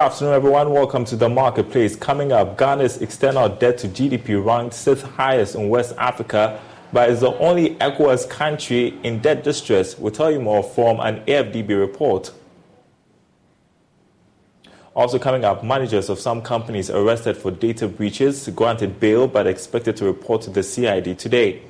Good afternoon, everyone. Welcome to the marketplace. Coming up, Ghana's external debt to GDP ranked sixth highest in West Africa, but is the only ECOWAS country in debt distress. We'll tell you more from an AFDB report. Also coming up, managers of some companies arrested for data breaches, granted bail, but expected to report to the CID today.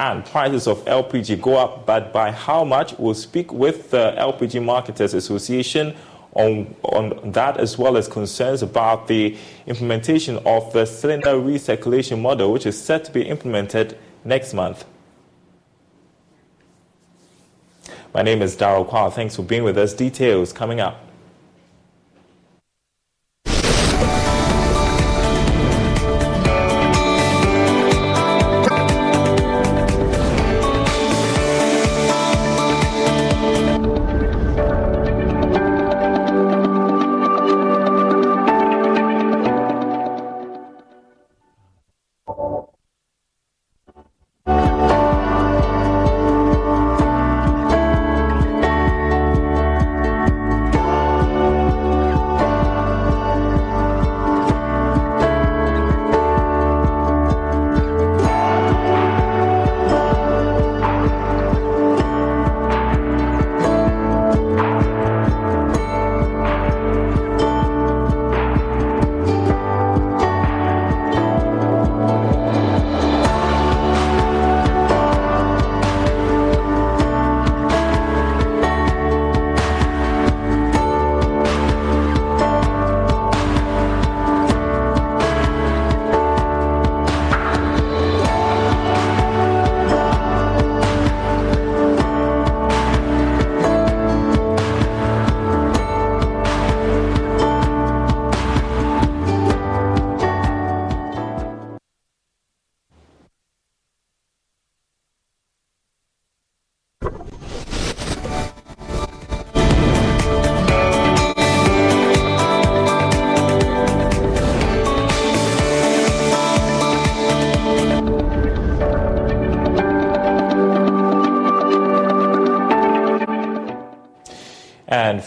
And prices of LPG go up, but by how much? We'll speak with the LPG Marketers Association on, on that, as well as concerns about the implementation of the cylinder recirculation model, which is set to be implemented next month. My name is Daryl Kwao. Thanks for being with us. Details coming up.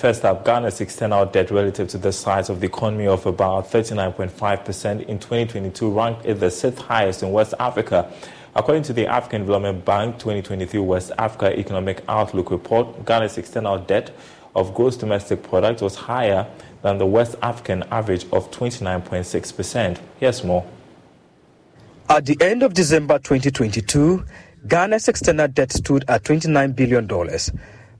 First up, Ghana's external debt relative to the size of the economy of about 39.5% in 2022 ranked it the sixth highest in West Africa. According to the African Development Bank 2023 West Africa Economic Outlook report, Ghana's external debt of gross domestic product was higher than the West African average of 29.6%. Here's more. At the end of December 2022, Ghana's external debt stood at $29 billion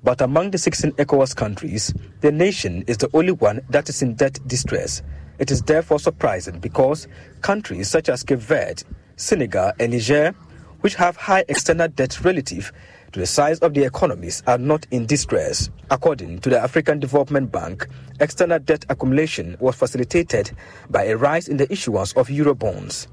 but among the 16 ECOWAS countries, the nation is the only one that is in debt distress. It is therefore surprising because countries such as Cape Verde, Senegal, and Niger, which have high external debt relative to the size of their economies, are not in distress. According to the African Development Bank, external debt accumulation was facilitated by a rise in the issuance of Eurobonds.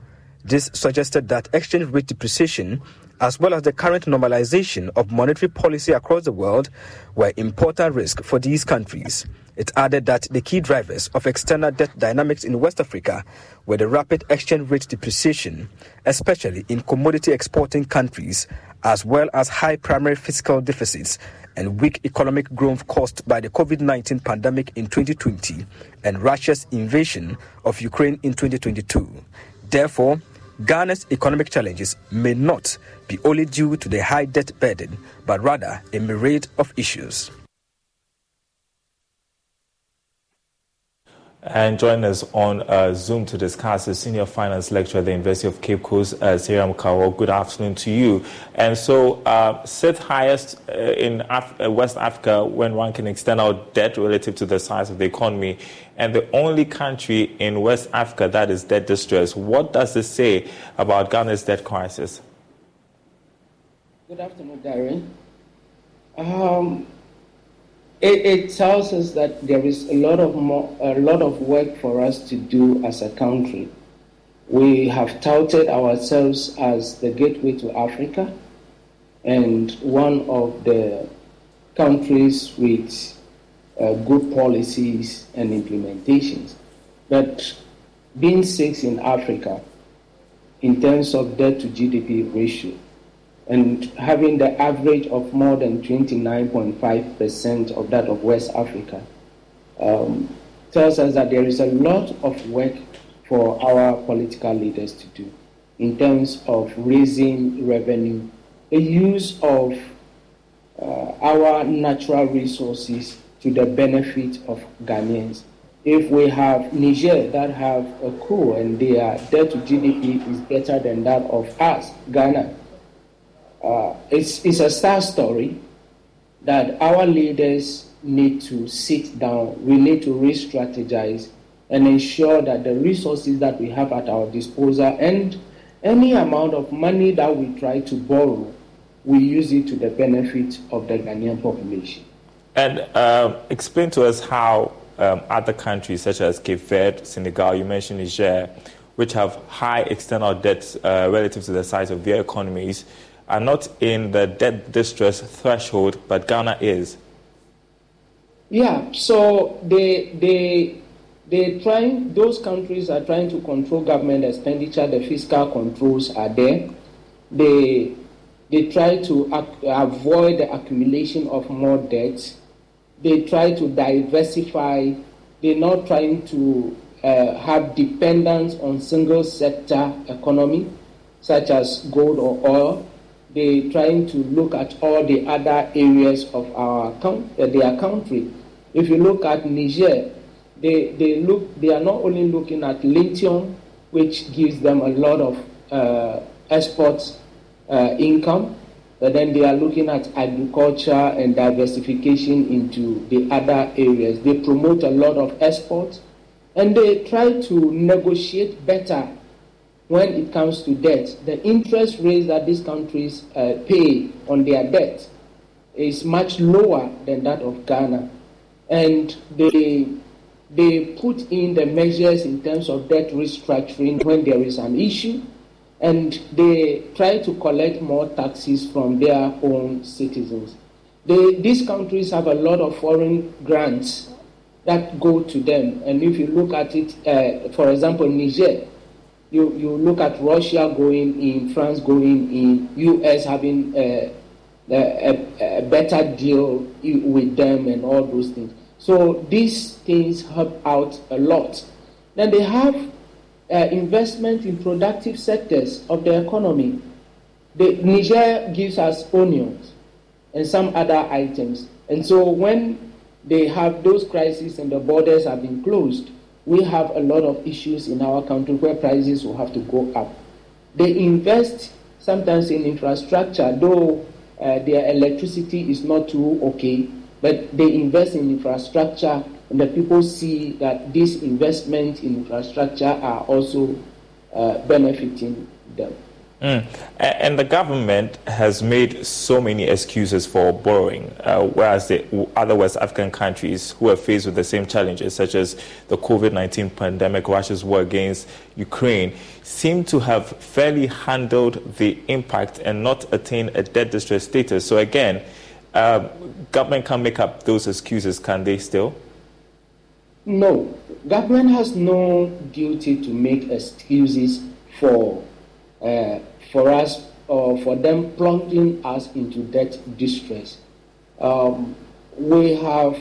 This suggested that exchange rate depreciation as well as the current normalization of monetary policy across the world, were important risks for these countries. It added that the key drivers of external debt dynamics in West Africa were the rapid exchange rate depreciation, especially in commodity exporting countries, as well as high primary fiscal deficits and weak economic growth caused by the COVID 19 pandemic in 2020 and Russia's invasion of Ukraine in 2022. Therefore, Ghana's economic challenges may not be only due to the high debt burden, but rather a myriad of issues. And join us on uh, Zoom to discuss the senior finance lecturer at the University of Cape Coast, uh, Kawo. Good afternoon to you. And so, uh, highest uh, in Af- uh, West Africa when ranking external debt relative to the size of the economy, and the only country in West Africa that is debt distressed. What does this say about Ghana's debt crisis? Good afternoon, Darren. Um, it, it, tells us that there is a lot of more, a lot of work for us to do as a country. We have touted ourselves as the gateway to Africa and one of the countries with uh, good policies and implementations. But being six in Africa, in terms of debt to GDP ratio, and having the average of more than 29.5% of that of West Africa um, tells us that there is a lot of work for our political leaders to do in terms of raising revenue, the use of uh, our natural resources to the benefit of Ghanaians. If we have Niger that have a coup and their debt to GDP is better than that of us, Ghana, uh, it's, it's a sad story that our leaders need to sit down, we need to re strategize and ensure that the resources that we have at our disposal and any amount of money that we try to borrow, we use it to the benefit of the Ghanaian population. And uh, explain to us how um, other countries such as Cape Verde, Senegal, you mentioned Niger, which have high external debts uh, relative to the size of their economies, are not in the debt distress threshold, but Ghana is. Yeah, so they, they, they trying, those countries are trying to control government expenditure, the fiscal controls are there. They, they try to ac- avoid the accumulation of more debts. They try to diversify. They're not trying to uh, have dependence on single sector economy, such as gold or oil. They're trying to look at all the other areas of our uh, their country. If you look at Niger, they, they, look, they are not only looking at lithium, which gives them a lot of uh, export uh, income, but then they are looking at agriculture and diversification into the other areas. They promote a lot of exports and they try to negotiate better when it comes to debt. The interest rates that these countries uh, pay on their debt is much lower than that of Ghana. And they they put in the measures in terms of debt restructuring when there is an issue, and they try to collect more taxes from their own citizens. They, these countries have a lot of foreign grants that go to them, and if you look at it, uh, for example, Niger, you, you look at Russia going in, France going in, US having uh, a, a better deal with them, and all those things. So these things help out a lot. Then they have uh, investment in productive sectors of the economy. The, Niger gives us onions and some other items. And so when they have those crises and the borders have been closed, we have a lot of issues in our country where prices will have to go up. They invest sometimes in infrastructure, though uh, their electricity is not too okay but they invest in infrastructure, and the people see that these investments in infrastructure are also uh, benefiting them. Mm. And the government has made so many excuses for borrowing, uh, whereas the other West African countries who are faced with the same challenges, such as the COVID 19 pandemic, Russia's war against Ukraine, seem to have fairly handled the impact and not attained a debt distress status. So, again, uh, government can make up those excuses, can they still? No. Government has no duty to make excuses for, uh, for us or for them plunging us into debt distress. Um, we have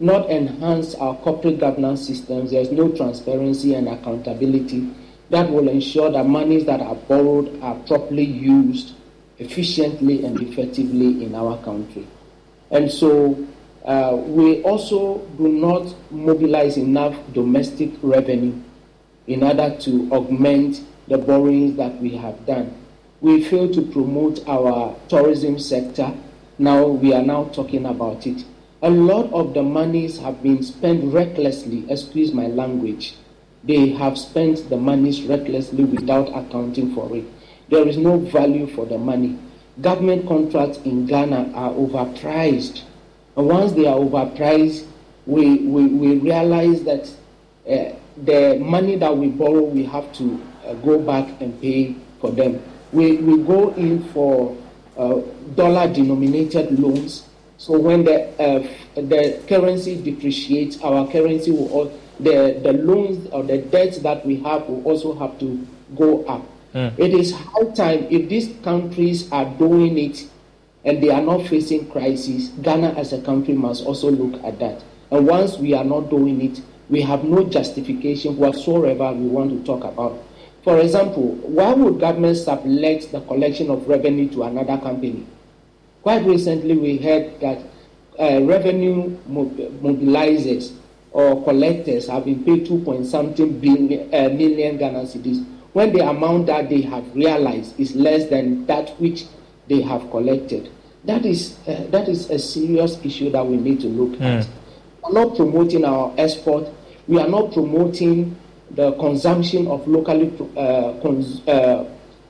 not enhanced our corporate governance systems. There's no transparency and accountability that will ensure that monies that are borrowed are properly used efficiently and effectively in our country. And so uh, we also do not mobilize enough domestic revenue in order to augment the borrowings that we have done. We fail to promote our tourism sector. Now we are now talking about it. A lot of the monies have been spent recklessly, excuse my language. They have spent the monies recklessly without accounting for it. There is no value for the money. Government contracts in Ghana are overpriced. And once they are overpriced, we, we, we realize that uh, the money that we borrow, we have to uh, go back and pay for them. We, we go in for uh, dollar denominated loans. So when the, uh, the currency depreciates, our currency will, the, the loans or the debts that we have will also have to go up. Mm. It is high time if these countries are doing it and they are not facing crisis, Ghana as a country must also look at that. And once we are not doing it, we have no justification whatsoever we want to talk about. For example, why would government sublet the collection of revenue to another company? Quite recently, we heard that uh, revenue mobilizers or collectors have been paid two point something billion, uh, million Ghana cedis when the amount that they have realized is less than that which they have collected. That is uh, that is a serious issue that we need to look mm. at. We're not promoting our export. We are not promoting the consumption of locally uh, cons- uh,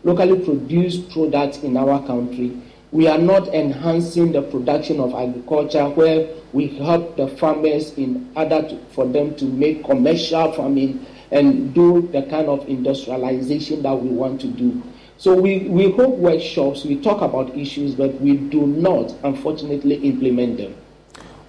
locally produced products in our country. We are not enhancing the production of agriculture where we help the farmers in order to, for them to make commercial farming and do the kind of industrialization that we want to do. So we, we hold workshops, we talk about issues, but we do not, unfortunately, implement them.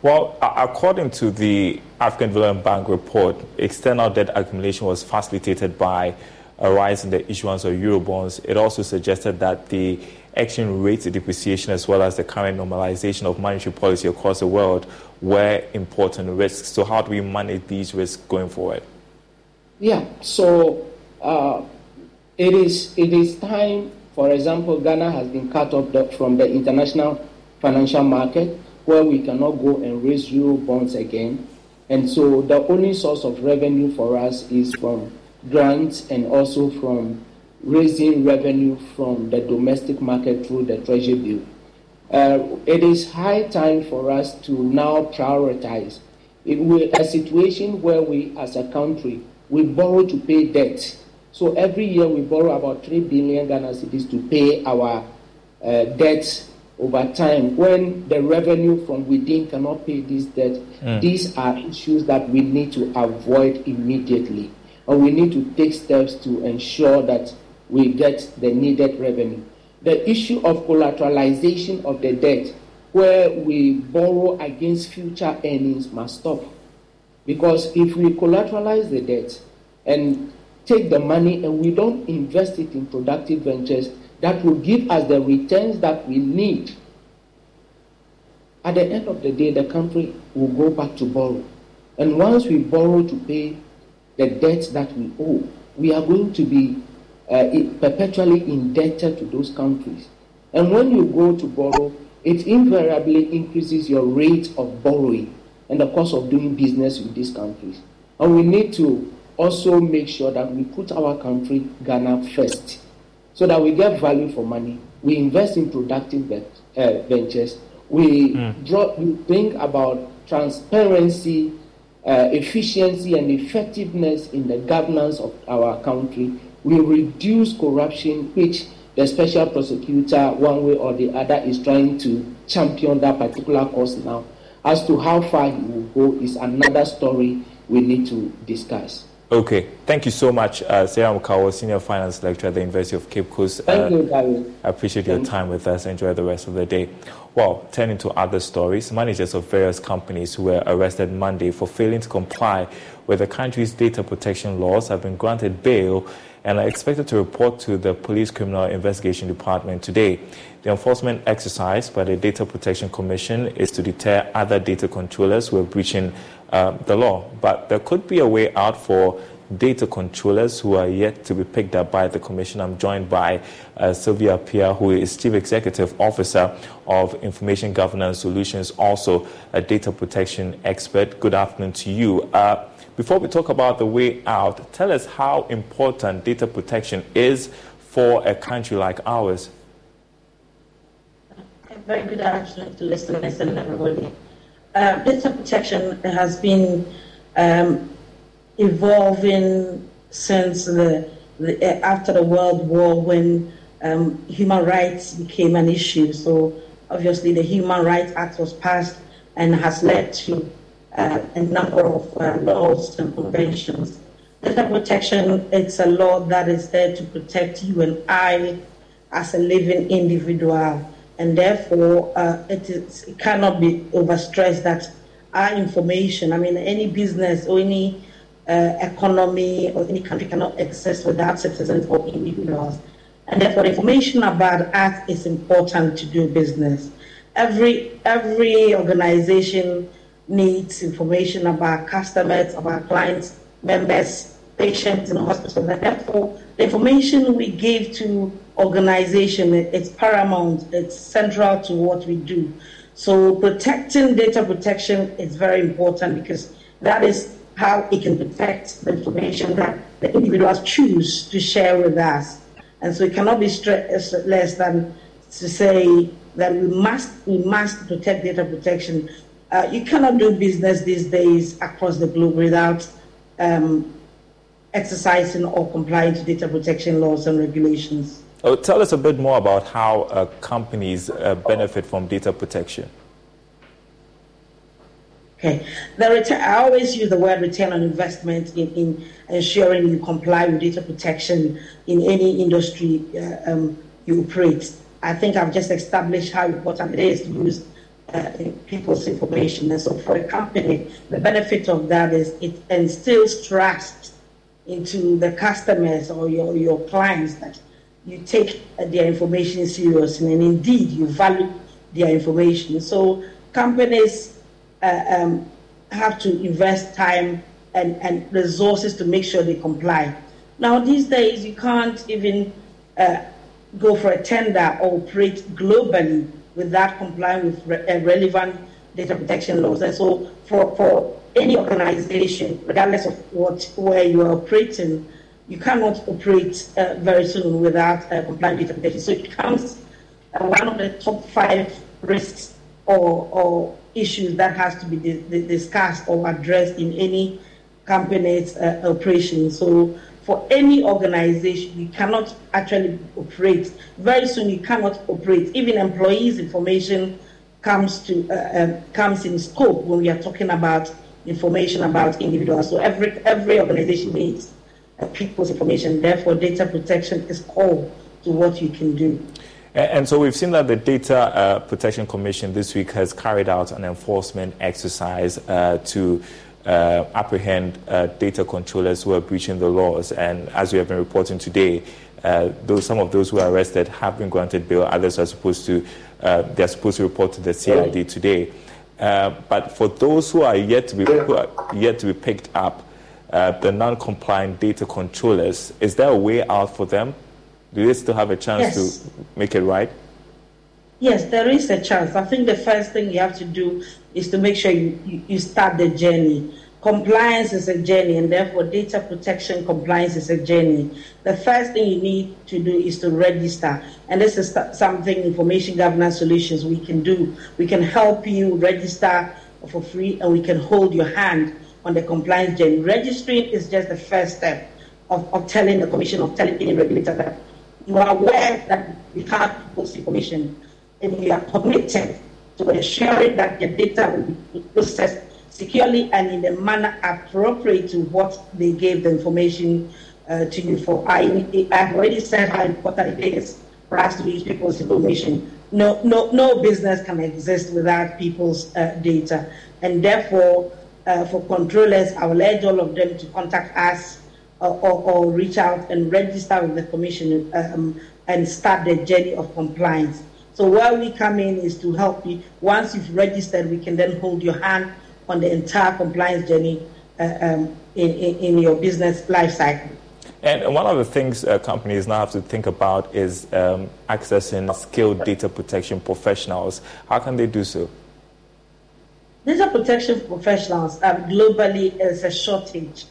Well, according to the African Development Bank report, external debt accumulation was facilitated by a rise in the issuance of Eurobonds. It also suggested that the exchange rate depreciation as well as the current normalization of monetary policy across the world were important risks. So, how do we manage these risks going forward? Yeah, so uh, it is it is time. For example, Ghana has been cut off the, from the international financial market, where we cannot go and raise euro bonds again, and so the only source of revenue for us is from grants and also from raising revenue from the domestic market through the treasury bill. Uh, it is high time for us to now prioritize. It will, a situation where we, as a country, we borrow to pay debt. So every year we borrow about 3 billion Ghana cedis to pay our uh, debts over time. When the revenue from within cannot pay this debt, mm. these are issues that we need to avoid immediately. And we need to take steps to ensure that we get the needed revenue. The issue of collateralization of the debt, where we borrow against future earnings, must stop. Because if we collateralize the debt and take the money and we don't invest it in productive ventures that will give us the returns that we need, at the end of the day, the country will go back to borrow. And once we borrow to pay the debts that we owe, we are going to be uh, perpetually indebted to those countries. And when you go to borrow, it invariably increases your rate of borrowing and the cost of doing business with these countries. And we need to also make sure that we put our country, Ghana, first so that we get value for money. We invest in productive uh, ventures. We, mm. draw, we think about transparency, uh, efficiency, and effectiveness in the governance of our country. We reduce corruption, which the special prosecutor, one way or the other, is trying to champion that particular cause now. As to how far he will go is another story we need to discuss. Okay, thank you so much, uh, Sarah Mukawa, Senior Finance Lecturer at the University of Cape Coast. Thank uh, you, David. I appreciate your time with us. Enjoy the rest of the day. Well, turning to other stories, managers of various companies who were arrested Monday for failing to comply with the country's data protection laws have been granted bail and are expected to report to the Police Criminal Investigation Department today. The enforcement exercise by the Data Protection Commission is to deter other data controllers who are breaching uh, the law. But there could be a way out for data controllers who are yet to be picked up by the Commission. I'm joined by uh, Sylvia Appiah, who is Chief Executive Officer of Information Governance Solutions, also a data protection expert. Good afternoon to you. Uh, before we talk about the way out, tell us how important data protection is for a country like ours. Very good afternoon to listeners and everybody. Uh, data protection has been um, evolving since the, the, after the World War when um, human rights became an issue. So obviously the Human Rights Act was passed and has led to uh, a number of uh, laws and conventions. Data protection, it's a law that is there to protect you and I as a living individual. And therefore, uh, it, is, it cannot be overstressed that our information, I mean, any business or any uh, economy or any country cannot exist without citizens or individuals. And therefore, information about us is important to do business. Every every organization needs information about customers, about clients, members, patients in the hospital. And therefore, the information we give to organization it's paramount. It's central to what we do. So protecting data protection is very important because that is how it can protect the information that the individuals choose to share with us. And so it cannot be uh, less than to say that we must we must protect data protection. Uh, you cannot do business these days across the globe without um, exercising or complying to data protection laws and regulations. Oh, tell us a bit more about how uh, companies uh, benefit from data protection. Okay, I always use the word return on investment in, in ensuring you comply with data protection in any industry uh, um, you operate. I think I've just established how important it is to use uh, people's information. And so for a company, the benefit of that is it instills trust into the customers or your, your clients that you take their information seriously and indeed you value their information. So companies uh, um, have to invest time and, and resources to make sure they comply. Now, these days, you can't even uh, go for a tender or operate globally without complying with re- uh, relevant data protection laws. And so, for, for any organization, regardless of what where you are operating, you cannot operate uh, very soon without uh, compliant data protection. So, it becomes uh, one of the top five risks or, or issues that has to be di- discussed or addressed in any company's uh, operation. So for any organization, you cannot actually operate. Very soon, you cannot operate. Even employees' information comes to uh, um, comes in scope when we are talking about information about individuals. So every every organization needs uh, people's information. Therefore, data protection is core to what you can do. And so we've seen that the Data uh, Protection Commission this week has carried out an enforcement exercise uh, to uh, apprehend uh, data controllers who are breaching the laws. And as we have been reporting today, uh, those, some of those who are arrested have been granted bail. Others are supposed to uh, they are supposed to report to the CID today. but for those who are yet to be yet to be picked up, the non-compliant data controllers, is there a way out for them? do they still have a chance yes. to make it right? Yes, there is a chance. I think the first thing you have to do is to make sure you, you, start the journey. Compliance is a journey, and therefore, data protection compliance is a journey. The first thing you need to do is to register, and this is something Information Governance Solutions we can do. We can help you register for free, and we can hold your hand on the compliance journey. Registering is just the first step of, of telling the Commission, of telling any regulator that you are aware that we have people's information and we are committed to ensuring that the data will be processed securely and in a manner appropriate to what they gave the information uh, to you for. I, I've already said how important it is for us to use people's information. No, no, no business can exist without people's uh, data. And therefore, uh, for controllers, I will urge all of them to contact us or, or, reach out and register with the commission um, and start the journey of compliance. So where we come in is to help you. Once you've registered, we can then hold your hand on the entire compliance journey uh, um, in, in, in, your business life cycle. And one of the things uh, companies now have to think about is um, accessing skilled data protection professionals. How can they do so? Data protection professionals um, globally is a shortage.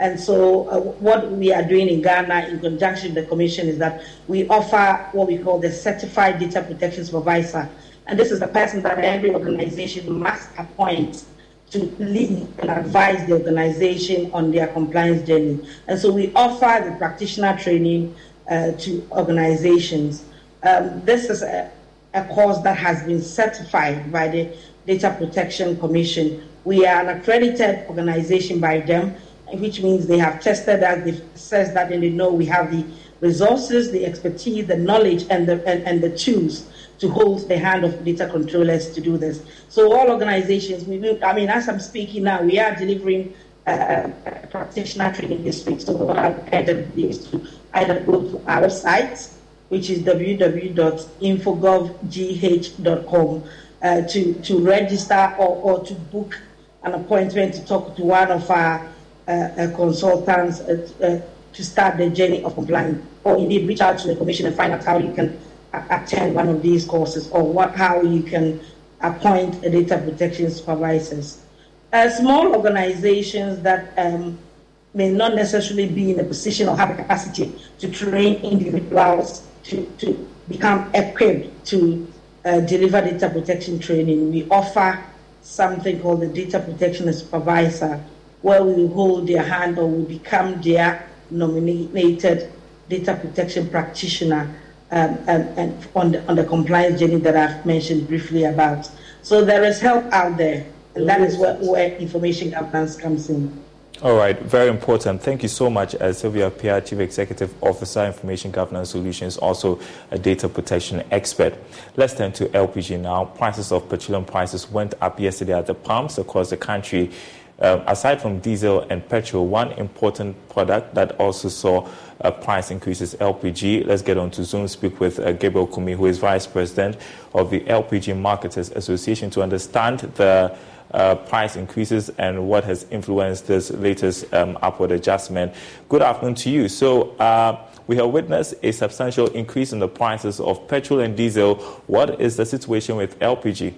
And so, uh, what we are doing in Ghana in conjunction with the Commission is that we offer what we call the Certified Data Protection Supervisor. And this is the person that every organization must appoint to lead and advise the organization on their compliance journey. And so, we offer the practitioner training uh, to organizations. Um, this is a, a course that has been certified by the Data Protection Commission. We are an accredited organization by them which means they have tested that, they've assessed that, and they know we have the resources, the expertise, the knowledge, and the, and, and the tools to hold the hand of data controllers to do this. So all organizations, we, I mean, as I'm speaking now, we are delivering uh, practitioner training this week. So what I've headed is to either go to our site, which is www.infogovgh.com, uh, to, to register or, or to book an appointment to talk to one of our consultants uh, uh, to start the journey of compliance, or indeed reach out to the commission and find out how you can attend one of these courses or what, how you can appoint a data protection supervisors. Uh, small organizations that um, may not necessarily be in a position or have a capacity to train individuals to, to become equipped to uh, deliver data protection training. We offer something called the data protection supervisor, where we hold their hand or we become their nominated data protection practitioner um, and, and on, the, on the compliance journey that I've mentioned briefly about. So there is help out there, and that is where, where information governance comes in. All right, very important. Thank you so much, uh, Sylvia Appiah, Chief Executive Officer, Information Governance Solutions, also a data protection expert. Let's turn to LPG now. Prices of petroleum prices went up yesterday at the pumps across the country. Uh, aside from diesel and petrol, one important product that also saw uh, price increases LPG. Let's get on to Zoom, speak with uh, Gabriel Kumi, who is Vice President of the LPG Marketers Association, to understand the uh, price increases and what has influenced this latest um, upward adjustment. Good afternoon to you. So, uh, we have witnessed a substantial increase in the prices of petrol and diesel. What is the situation with LPG?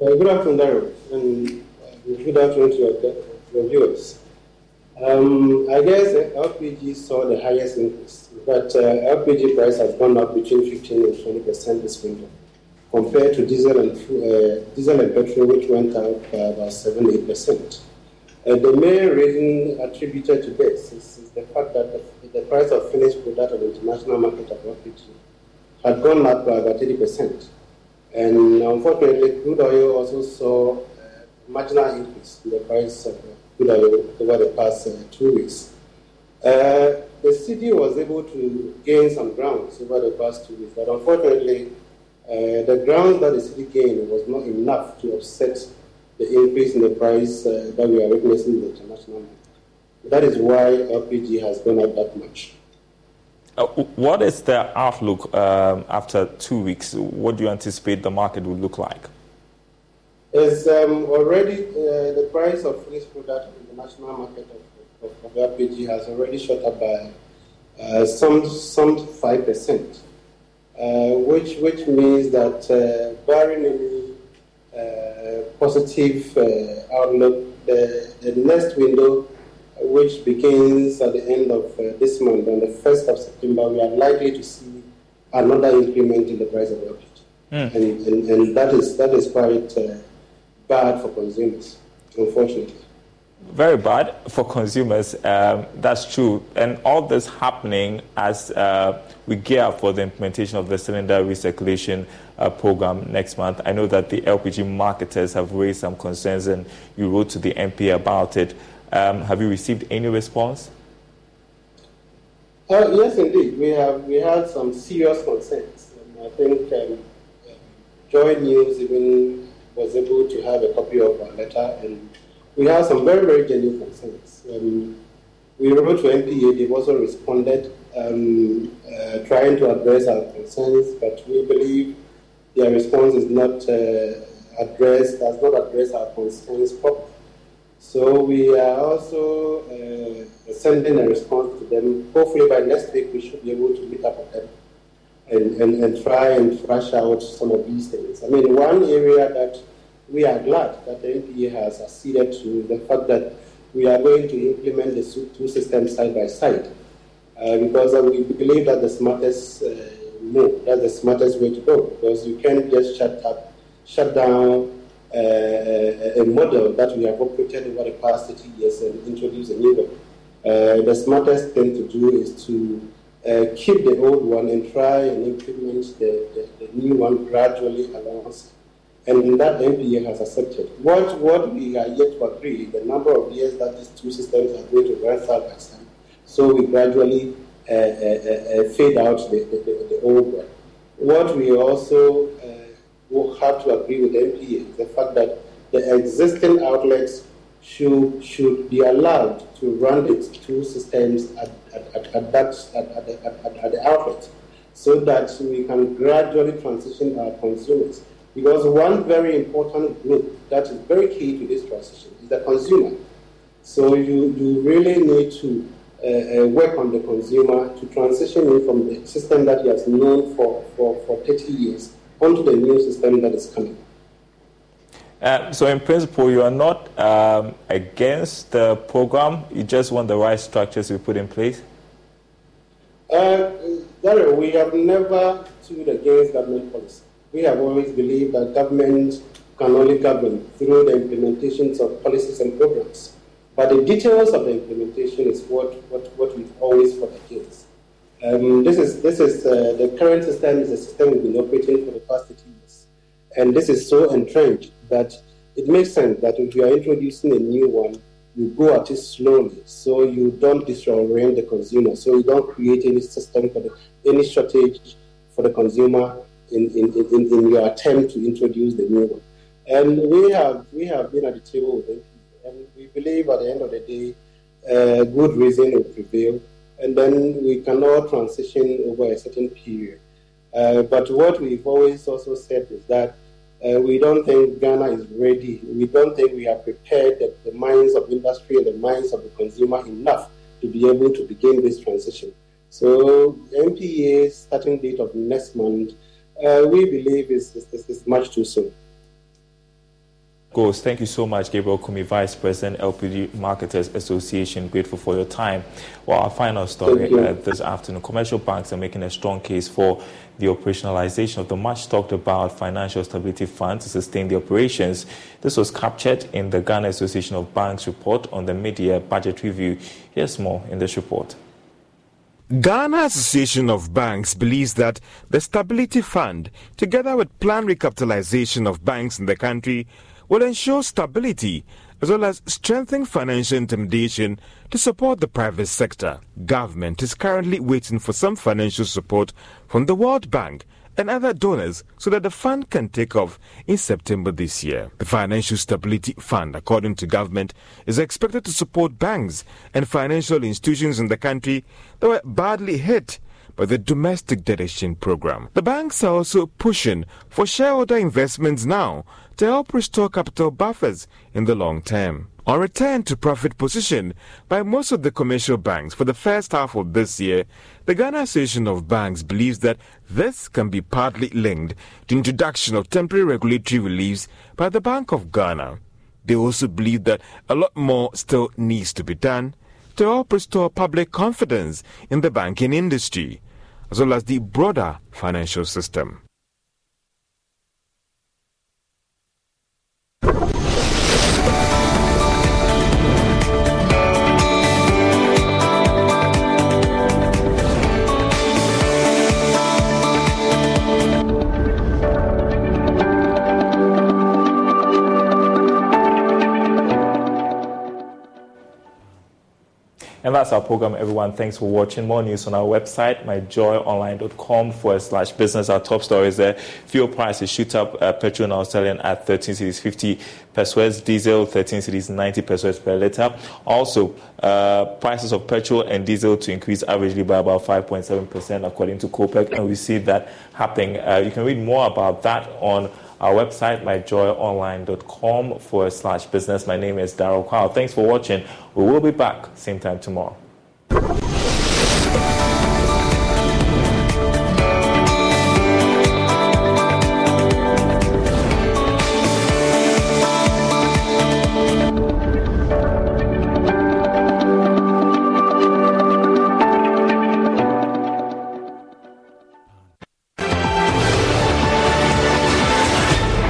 Uh, good afternoon, Daryl, and uh, good afternoon to your, your viewers. Um, I guess LPG saw the highest increase, but uh, LPG price has gone up between 15 and 20 percent this winter compared to diesel and, uh, diesel and petrol, which went up by about 7 8 percent. Uh, the main reason attributed to this is, is the fact that the, the, price of finished product on the international market of LPG had gone up by about 80 percent. And unfortunately, crude oil also saw marginal increase in the price of over the past uh, two weeks. Uh, the cedi was able to gain some grounds over the past two weeks, but unfortunately, uh, the ground that the cedi gained was not enough to offset the increase in the price uh, that we are witnessing in the international market. That is why LPG has gone up that much. What is the outlook um, after two weeks? What do you anticipate the market will look like? Is um, already uh, the price of finished product in the national market of, of, of LPG has already shot up by uh, some some five percent. Uh, which which means that uh, barring any uh, positive outlook, the, the next window, which begins at the end of this month, on the 1st of September, we are likely to see another increment in the price of LPG. Mm. And, and, and, that is that is quite uh, bad for consumers, unfortunately very bad for consumers. Um, that's true. And all this happening as uh, we gear up for the implementation of the cylinder recirculation uh, program next month. I know that the LPG marketers have raised some concerns and you wrote to the NPA about it. Um, have you received any response? Uh, yes, indeed. We have we had some serious concerns. And I think um, Joy News even was able to have a copy of our letter and we have some very, very genuine concerns. Um, we wrote to NPA, they've also responded, um, uh, trying to address our concerns, but we believe their response is not uh, addressed, does not address our concerns properly. So we are also uh, sending a response to them. Hopefully by next week we should be able to meet up with them and, and, and try and thrash out some of these things. I mean, one area that we are glad that the NPA has acceded to the fact that we are going to implement the two systems side by side uh, because uh, we believe that the smartest uh, move, that's the smartest way to go because you can't just shut up, shut down uh, a model that we have operated over the past 30 years and introduce a new one. Uh, the smartest thing to do is to uh, keep the old one and try and implement the, the, the new one gradually alongside and that NPA has accepted. What, what we are yet to agree, the number of years that these two systems are going to run side by side, so we gradually uh, uh, uh, fade out the, the, the, old one. What we also uh, have to agree with NPA is the fact that the existing outlets should, should be allowed to run its two systems at, at, at, at that, at, at, at, at the outlet so that we can gradually transition our consumers. Because one very important group that is very key to this transition is the consumer. So you, you really need to uh, uh, work on the consumer to transition him from the system that he has known for, for, for 30 years onto the new system that is coming. Uh, so, in principle, you are not um, against the program, you just want the right structures to be put in place? Uh, we have never stood against government policy. We have always believed that government can only govern through the implementations of policies and programs. But the details of the implementation is what, what, what we've always fought against. Um, this is, this is uh, the current system is a system we've been operating for the past 30 years. And this is so entrenched that it makes sense that if you are introducing a new one, you go at it slowly so you don't disorient the consumer, so you don't create any system for the, any shortage for the consumer in, in, in, in your attempt to introduce the new one. And we have, we have been at the table with them, and we believe at the end of the day, uh, good reason will prevail, and then we can all transition over a certain period. Uh, but what we've always also said is that uh, we don't think Ghana is ready. We don't think we have prepared the, the, minds of industry and the minds of the consumer enough to be able to begin this transition. So, NPA starting date of next month, uh, we believe is, is, is much too soon. Goes. Thank you so much, Gabriel Kumi, Vice President, LPG Marketers Association. Grateful for your time. Well, our final story uh, this afternoon commercial banks are making a strong case for the operationalization of the much talked about Financial Stability Fund to sustain the operations. This was captured in the Ghana Association of Banks report on the mid year budget review. Here's more in this report. Ghana Association of Banks believes that the Stability Fund, together with planned recapitalization of banks in the country, will ensure stability as well as strengthen financial intermediation to support the private sector. Government is currently waiting for some financial support from the World Bank and other donors so that the fund can take off in September this year. The Financial Stability Fund, according to government, is expected to support banks and financial institutions in the country that were badly hit by the domestic debt exchange program. The banks are also pushing for shareholder investments now to help restore capital buffers in the long term. On return to profit position by most of the commercial banks for the first half of this year, the Ghana Association of Banks believes that this can be partly linked to introduction of temporary regulatory reliefs by the Bank of Ghana. They also believe that a lot more still needs to be done to help restore public confidence in the banking industry, as well as the broader financial system. And that's our program, everyone. Thanks for watching. More news on our website, myjoyonline.com forward slash business. Our top stories there. Fuel prices shoot up. Uh, petrol now selling at 13 cedis 50 pesewas. Diesel, 13 cedis 90 pesewas per litre. Also, uh, prices of petrol and diesel to increase averagely by about 5.7% according to COPEC. And we see that happening. Uh, you can read more about that on our website, myjoyonline.com forward slash business. My name is Daryl Kwao. Thanks for watching. We will be back same time tomorrow.